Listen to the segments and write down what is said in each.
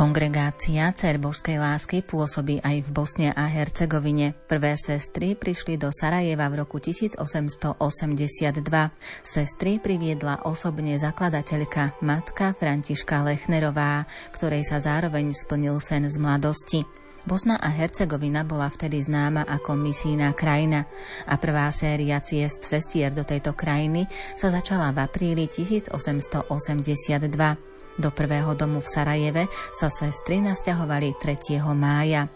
Kongregácia Cer božskej lásky pôsobí aj v Bosne a Hercegovine. Prvé sestry prišli do Sarajeva v roku 1882. Sestry priviedla osobne zakladateľka matka Františka Lechnerová, ktorej sa zároveň splnil sen z mladosti. Bosna a Hercegovina bola vtedy známa ako misijná krajina a prvá séria ciest sestier do tejto krajiny sa začala v apríli 1882. Do prvého domu v Sarajeve sa sestry nasťahovali 3. mája.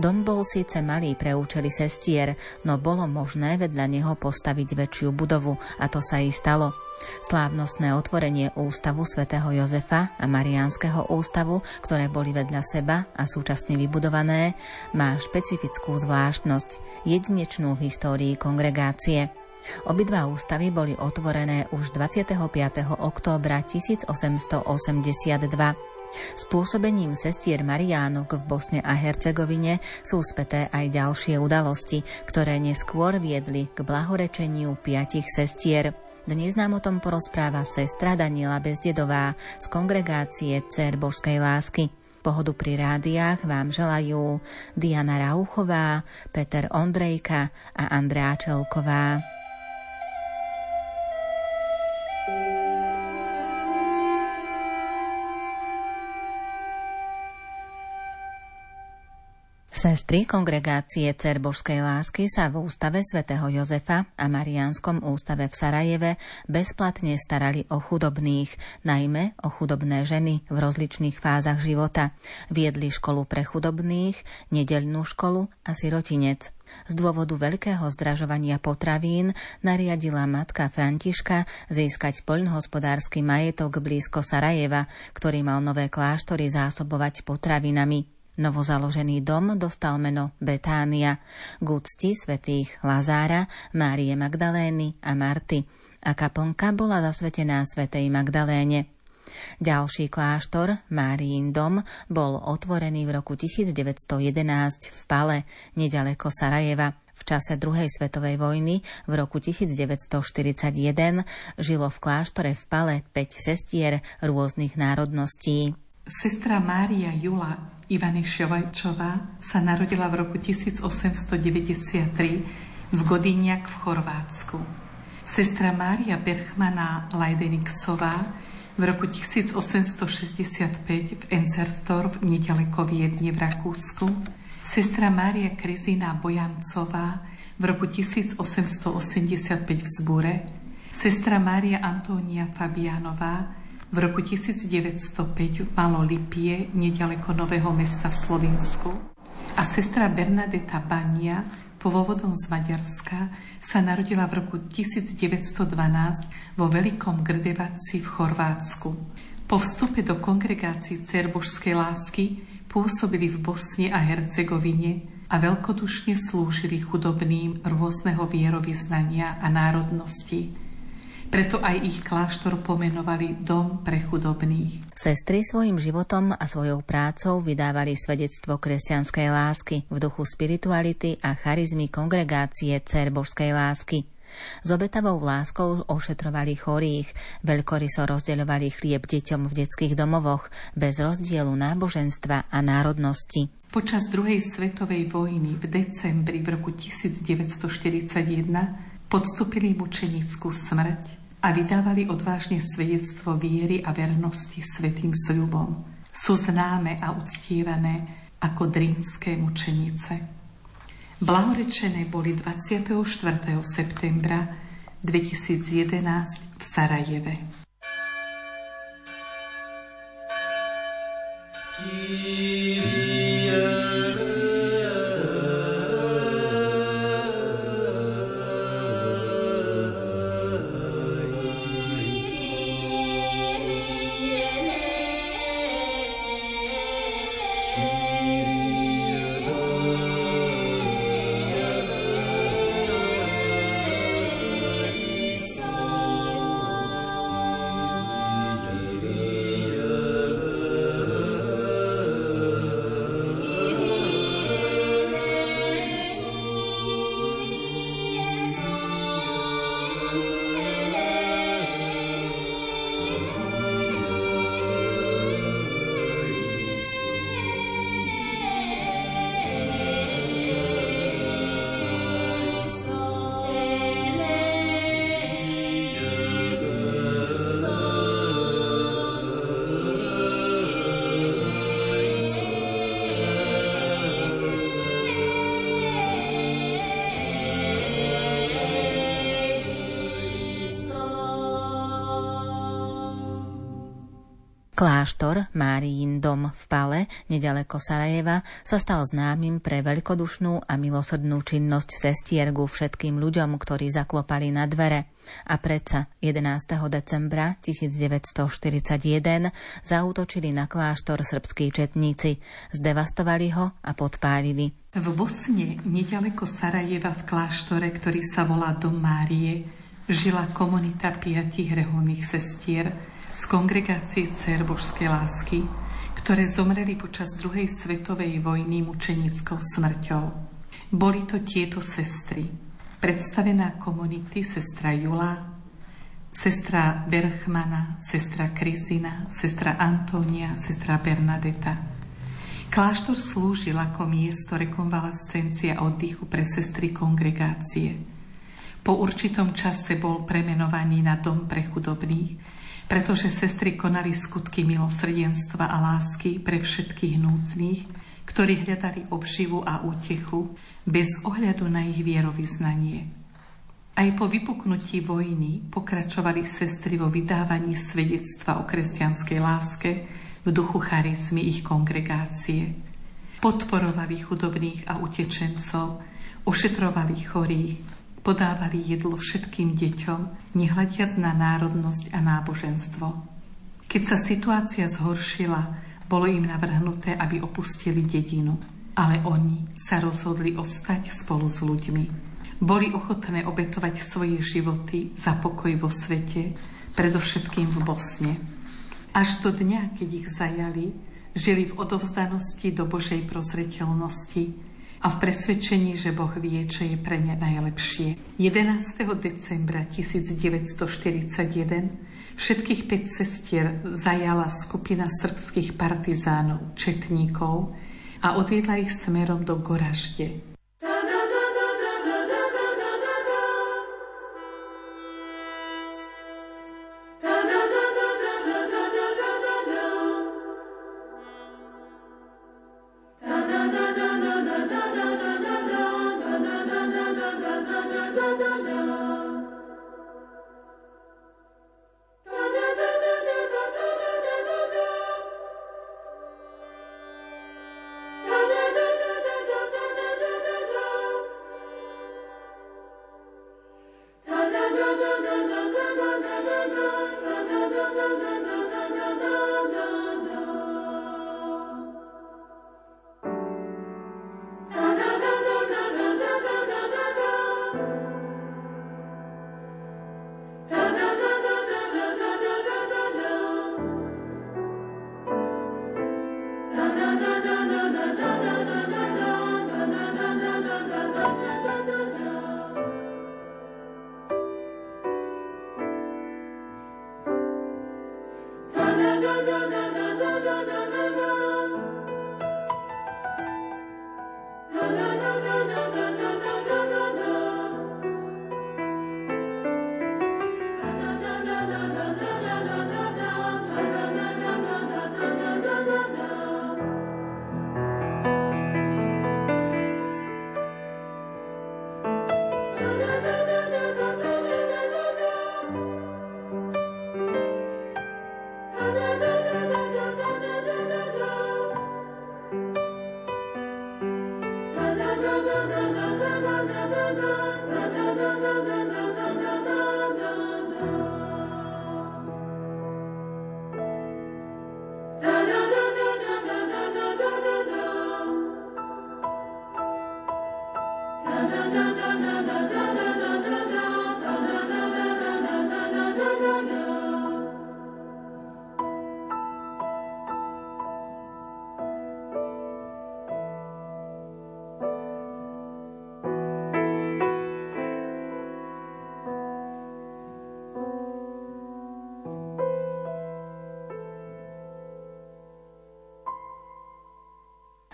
Dom bol síce malý pre účely sestier, no bolo možné vedľa neho postaviť väčšiu budovu a to sa i stalo. Slávnostné otvorenie ústavu svätého Jozefa a Mariánskeho ústavu, ktoré boli vedľa seba a súčasne vybudované, má špecifickú zvláštnosť, jedinečnú v histórii kongregácie – Obidva ústavy boli otvorené už 25. októbra 1882. Spôsobením sestier Mariánok v Bosne a Hercegovine sú späté aj ďalšie udalosti, ktoré neskôr viedli k blahorečeniu piatich sestier. Dnes nám o tom porozpráva sestra Daniela Bezdedová z kongregácie Cer Božskej lásky. Pohodu pri rádiách vám želajú Diana Rauchová, Peter Ondrejka a Andrea Čelková. Sestry kongregácie Cer Božskej lásky sa v ústave svätého Jozefa a Mariánskom ústave v Sarajeve bezplatne starali o chudobných, najmä o chudobné ženy v rozličných fázach života. Viedli školu pre chudobných, nedeľnú školu a sirotinec. Z dôvodu veľkého zdražovania potravín nariadila matka Františka získať poľnohospodársky majetok blízko Sarajeva, ktorý mal nové kláštory zásobovať potravinami. Novozaložený dom dostal meno Betánia k úcti svetých Lazára, Márie Magdalény a Marty a kaplnka bola zasvetená svetej Magdaléne. Ďalší kláštor, Máriin dom, bol otvorený v roku 1911 v Pale, nedaleko Sarajeva. V čase druhej svetovej vojny v roku 1941 žilo v kláštore v Pale 5 sestier rôznych národností. Sestra Mária Jula Ivanišovajčová sa narodila v roku 1893 v Godiniak v Chorvátsku. Sestra Mária Berchmaná Lajdeniksová v roku 1865 v Enzersdorf nedaleko Viedne v Rakúsku. Sestra Mária Krizina Bojancová v roku 1885 v Zbure. Sestra Mária Antónia Fabianová v roku 1905 v Malolipie, nedaleko Nového mesta v Slovensku. A sestra Bernadeta Bania, pôvodom z Maďarska, sa narodila v roku 1912 vo Veľkom Grdevaci v Chorvátsku. Po vstupe do kongregácií Cerbožskej lásky pôsobili v Bosne a Hercegovine a veľkodušne slúžili chudobným rôzneho vierovýznania a národnosti. Preto aj ich kláštor pomenovali Dom pre chudobných. Sestry svojim životom a svojou prácou vydávali svedectvo kresťanskej lásky v duchu spirituality a charizmy kongregácie Cer Božskej lásky. S obetavou láskou ošetrovali chorých, veľkoryso rozdeľovali chlieb deťom v detských domovoch, bez rozdielu náboženstva a národnosti. Počas druhej svetovej vojny v decembri v roku 1941 podstúpili mučenickú smrť a vydávali odvážne svedectvo viery a vernosti svetým sľubom. Sú známe a uctievané ako drínske mučenice. Blahorečené boli 24. septembra 2011 v Sarajeve. Kyrie Kláštor Máriin dom v Pale, nedaleko Sarajeva, sa stal známym pre veľkodušnú a milosrdnú činnosť sestiergu všetkým ľuďom, ktorí zaklopali na dvere. A predsa 11. decembra 1941 zautočili na kláštor srbskí četníci, zdevastovali ho a podpálili. V Bosne, nedaleko Sarajeva v kláštore, ktorý sa volá Dom Márie, žila komunita piatich reholných sestier, z kongregácie Cer Božskej lásky, ktoré zomreli počas druhej svetovej vojny mučenickou smrťou. Boli to tieto sestry. Predstavená komunity sestra Jula, sestra Berchmana, sestra Krizina, sestra Antónia, sestra Bernadeta. Kláštor slúžil ako miesto rekonvalescencie a oddychu pre sestry kongregácie. Po určitom čase bol premenovaný na dom pre chudobných, pretože sestry konali skutky milosrdenstva a lásky pre všetkých núcných, ktorí hľadali obživu a útechu bez ohľadu na ich vierovýznanie. Aj po vypuknutí vojny pokračovali sestry vo vydávaní svedectva o kresťanskej láske v duchu charizmy ich kongregácie. Podporovali chudobných a utečencov, ošetrovali chorých, podávali jedlo všetkým deťom, nehľadiac na národnosť a náboženstvo. Keď sa situácia zhoršila, bolo im navrhnuté, aby opustili dedinu, ale oni sa rozhodli ostať spolu s ľuďmi. Boli ochotné obetovať svoje životy za pokoj vo svete, predovšetkým v Bosne. Až do dňa, keď ich zajali, žili v odovzdanosti do Božej prozreteľnosti, a v presvedčení, že Boh vie, čo je pre ne najlepšie. 11. decembra 1941 všetkých 5 sestier zajala skupina srbských partizánov, četníkov a odviedla ich smerom do Goražde,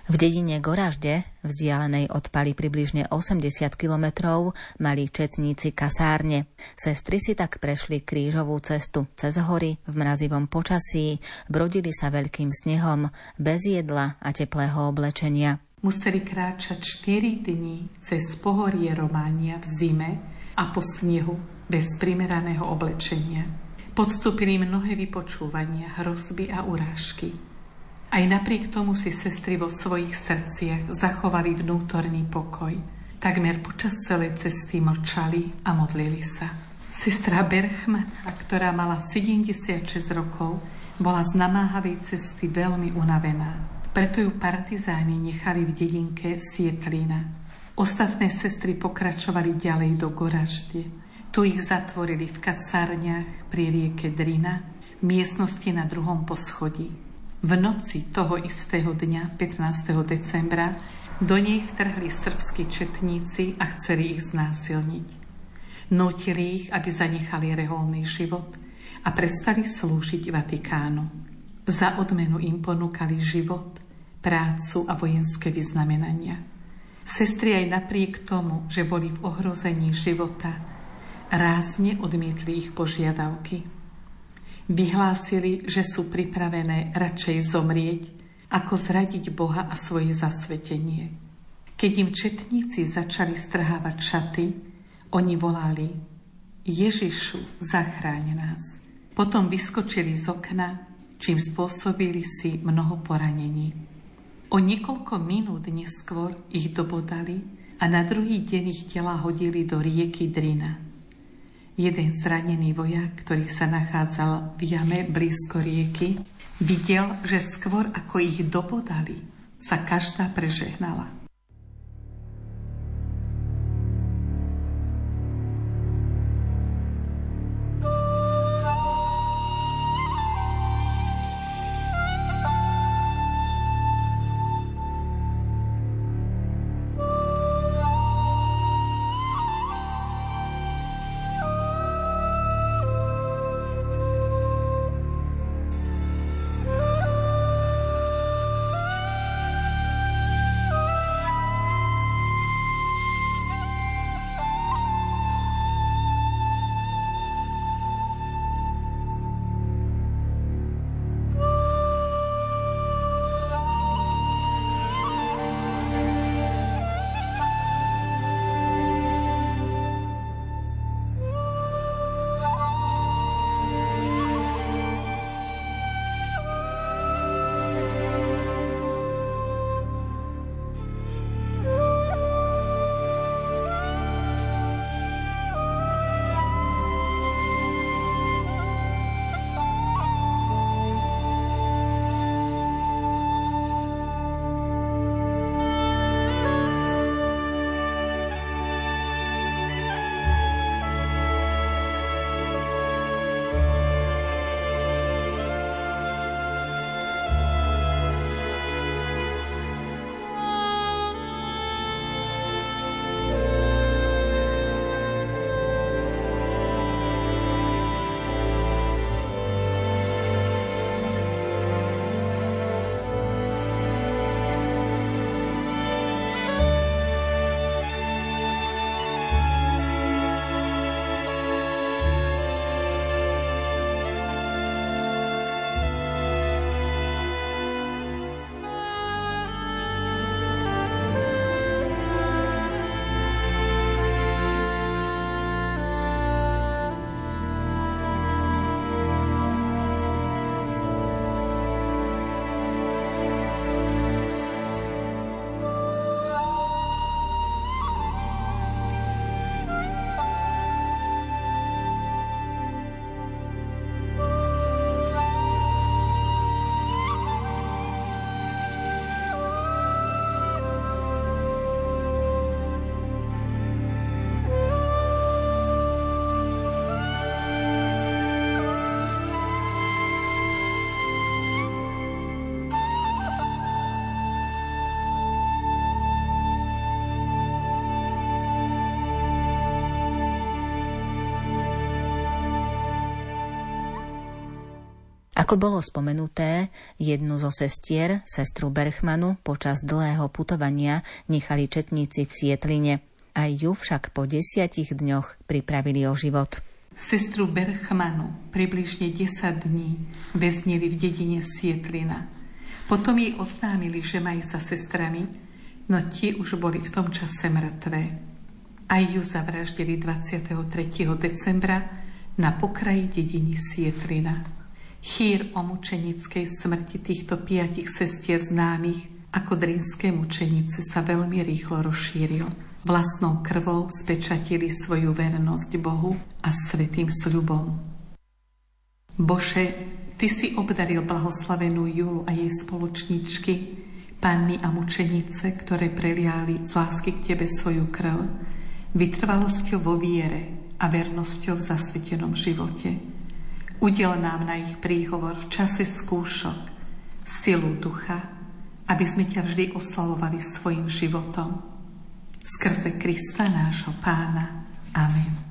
V dedine Goražde, vzdialenej od Pali približne 80 kilometrov, mali četníci kasárne. Sestry si tak prešli krížovú cestu cez hory v mrazivom počasí, brodili sa veľkým snehom, bez jedla a teplého oblečenia. Museli kráčať 4 dní cez pohorie Románia v zime a po snehu bez primeraného oblečenia. Podstúpili mnohé vypočúvania, hrozby a urážky. Aj napriek tomu si sestry vo svojich srdciach zachovali vnútorný pokoj. Takmer počas celej cesty mlčali a modlili sa. Sestra Berchman, ktorá mala 76 rokov, bola z namáhavej cesty veľmi unavená. Preto ju partizáni nechali v dedinke Sietlina. Ostatné sestry pokračovali ďalej do Goražde. Tu ich zatvorili v kasárniach pri rieke Drina, v miestnosti na druhom poschodí. V noci toho istého dňa, 15. decembra, do nej vtrhli srbskí četníci a chceli ich znásilniť. Nutili ich, aby zanechali reholný život a prestali slúžiť Vatikánu. Za odmenu im ponúkali život, prácu a vojenské vyznamenania. Sestry aj napriek tomu, že boli v ohrození života, rázne odmietli ich požiadavky. Vyhlásili, že sú pripravené radšej zomrieť, ako zradiť Boha a svoje zasvetenie. Keď im četníci začali strhávať šaty, oni volali Ježišu, zachráň nás. Potom vyskočili z okna, čím spôsobili si mnoho poranení. O niekoľko minút neskôr ich dobodali a na druhý deň ich tela hodili do rieky Drina. Jeden zranený vojak, ktorý sa nachádzal v jame blízko rieky, videl, že skôr ako ich dobodali, sa každá prežehnala. Ako bolo spomenuté, jednu zo sestier, sestru Berchmanu, počas dlhého putovania nechali četníci v Sietline. Aj ju však po desiatich dňoch pripravili o život. Sestru Berchmanu približne 10 dní väznili v dedine Sietlina. Potom jej oznámili, že majú sa sestrami, no tie už boli v tom čase mŕtve. Aj ju zavraždili 23. decembra na pokraji dediny Sietrina. Chýr o mučenickej smrti týchto piatich sestier známych ako drinské mučenice sa veľmi rýchlo rozšíril. Vlastnou krvou spečatili svoju vernosť Bohu a svetým sľubom. Bože, Ty si obdaril blahoslavenú Julu a jej spoločničky, panny a mučenice, ktoré preliali z lásky k Tebe svoju krv, vytrvalosťou vo viere a vernosťou v zasvetenom živote. Udel nám na ich príhovor v čase skúšok, silu ducha, aby sme ťa vždy oslavovali svojim životom. Skrze Krista nášho pána. Amen.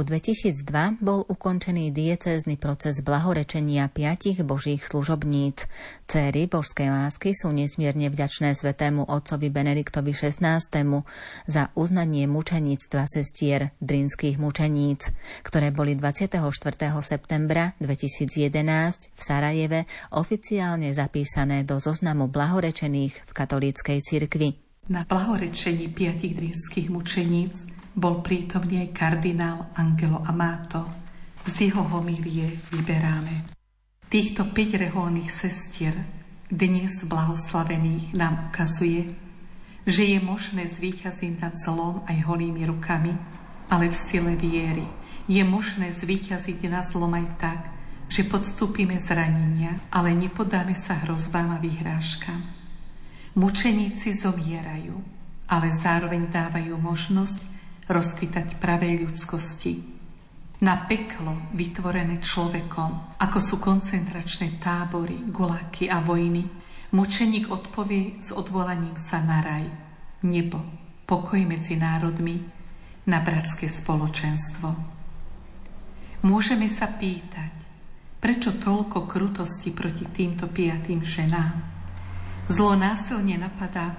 Roku 2002 bol ukončený diecézny proces blahorečenia piatich božích služobníc. Céry božskej lásky sú nesmierne vďačné svetému otcovi Benediktovi XVI. za uznanie mučeníctva sestier drinských mučeníc, ktoré boli 24. septembra 2011 v Sarajeve oficiálne zapísané do zoznamu blahorečených v katolíckej cirkvi. Na blahorečení piatich drinských mučeníc bol prítomný aj kardinál Angelo Amato. Z jeho homílie vyberáme. Týchto 5 reholných sestier, dnes blahoslavených, nám ukazuje, že je možné zvíťaziť nad zlom aj holými rukami, ale v sile viery. Je možné zvíťaziť nad zlom aj tak, že podstúpime zranenia, ale nepodáme sa hrozbám a vyhrážkam. Mučeníci zomierajú, ale zároveň dávajú možnosť rozkvitať pravej ľudskosti. Na peklo vytvorené človekom, ako sú koncentračné tábory, gulaky a vojny, mučeník odpovie s odvolaním sa na raj, nebo, pokoj medzi národmi, na bratské spoločenstvo. Môžeme sa pýtať, prečo toľko krutosti proti týmto piatým ženám? Zlo násilne napadá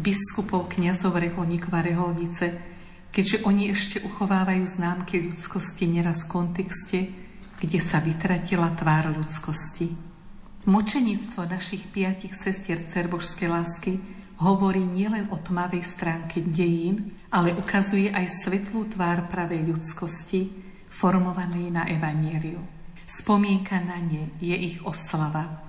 biskupov, kniazov, reholníkov a reholnice, keďže oni ešte uchovávajú známky ľudskosti neraz v kontexte, kde sa vytratila tvár ľudskosti. Mučeníctvo našich piatich sestier cerbožskej lásky hovorí nielen o tmavej stránke dejín, ale ukazuje aj svetlú tvár pravej ľudskosti, formovanej na evaníliu. Spomienka na ne je ich oslava,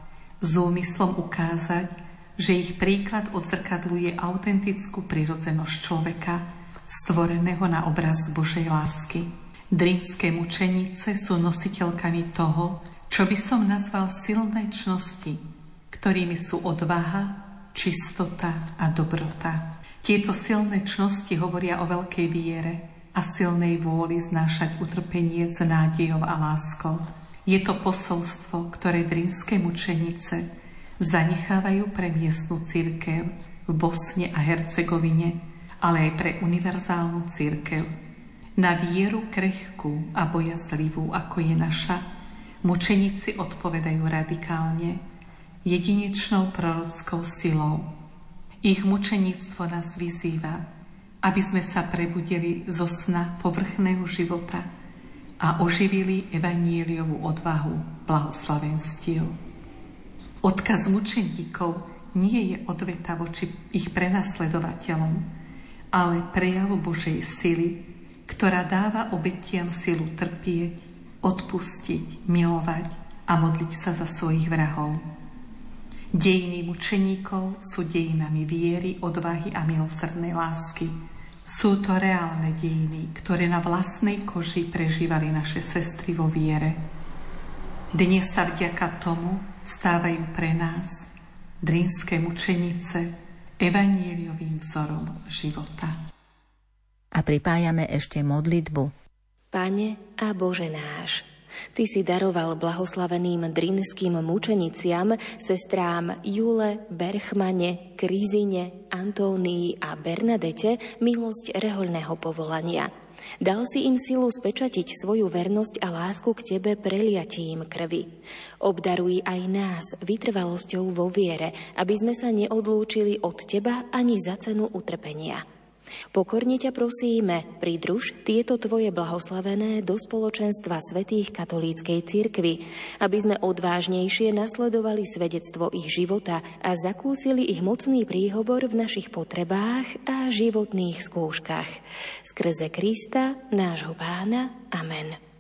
s úmyslom ukázať, že ich príklad odzrkadluje autentickú prirodzenosť človeka, stvoreného na obraz Božej lásky. Drinské mučenice sú nositeľkami toho, čo by som nazval silné čnosti, ktorými sú odvaha, čistota a dobrota. Tieto silné čnosti hovoria o veľkej viere, a silnej vôli znášať utrpenie s nádejou a láskou. Je to posolstvo, ktoré drinské mučenice zanechávajú pre miestnu církev v Bosne a Hercegovine, ale aj pre univerzálnu církev. Na vieru krehkú a bojazlivú, ako je naša, mučeníci odpovedajú radikálne, jedinečnou prorockou silou. Ich mučeníctvo nás vyzýva, aby sme sa prebudili zo sna povrchného života – a oživili evaníliovú odvahu blahoslavenstiev. Odkaz mučeníkov nie je odveta voči ich prenasledovateľom, ale prejav Božej sily, ktorá dáva obetiam silu trpieť, odpustiť, milovať a modliť sa za svojich vrahov. Dejiny mučeníkov sú dejinami viery, odvahy a milosrdnej lásky – sú to reálne dejiny, ktoré na vlastnej koži prežívali naše sestry vo viere. Dnes sa vďaka tomu stávajú pre nás drinské mučenice evaníliovým vzorom života. A pripájame ešte modlitbu. Pane a Bože náš, Ty si daroval blahoslaveným drinským mučeniciam, sestrám Jule, Berchmane, Krizine, Antónii a Bernadete milosť rehoľného povolania. Dal si im silu spečatiť svoju vernosť a lásku k Tebe preliatím krvi. Obdaruj aj nás vytrvalosťou vo viere, aby sme sa neodlúčili od Teba ani za cenu utrpenia. Pokorne ťa prosíme, pridruž tieto tvoje blahoslavené do spoločenstva svetých katolíckej cirkvy, aby sme odvážnejšie nasledovali svedectvo ich života a zakúsili ich mocný príhovor v našich potrebách a životných skúškach. Skrze Krista, nášho pána. Amen.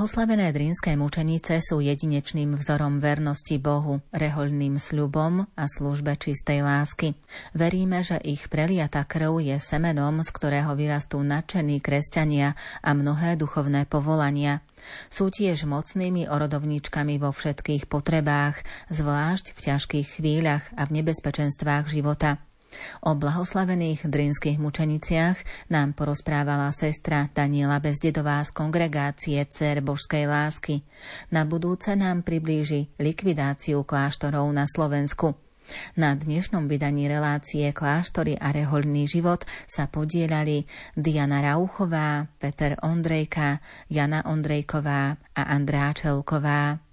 Blahoslavené drinské mučenice sú jedinečným vzorom vernosti Bohu, rehoľným sľubom a službe čistej lásky. Veríme, že ich preliata krv je semenom, z ktorého vyrastú nadšení kresťania a mnohé duchovné povolania. Sú tiež mocnými orodovníčkami vo všetkých potrebách, zvlášť v ťažkých chvíľach a v nebezpečenstvách života. O blahoslavených drinských mučeniciach nám porozprávala sestra Daniela Bezdedová z kongregácie Cer Božskej lásky. Na budúce nám priblíži likvidáciu kláštorov na Slovensku. Na dnešnom vydaní relácie Kláštory a rehoľný život sa podielali Diana Rauchová, Peter Ondrejka, Jana Ondrejková a Andrá Čelková.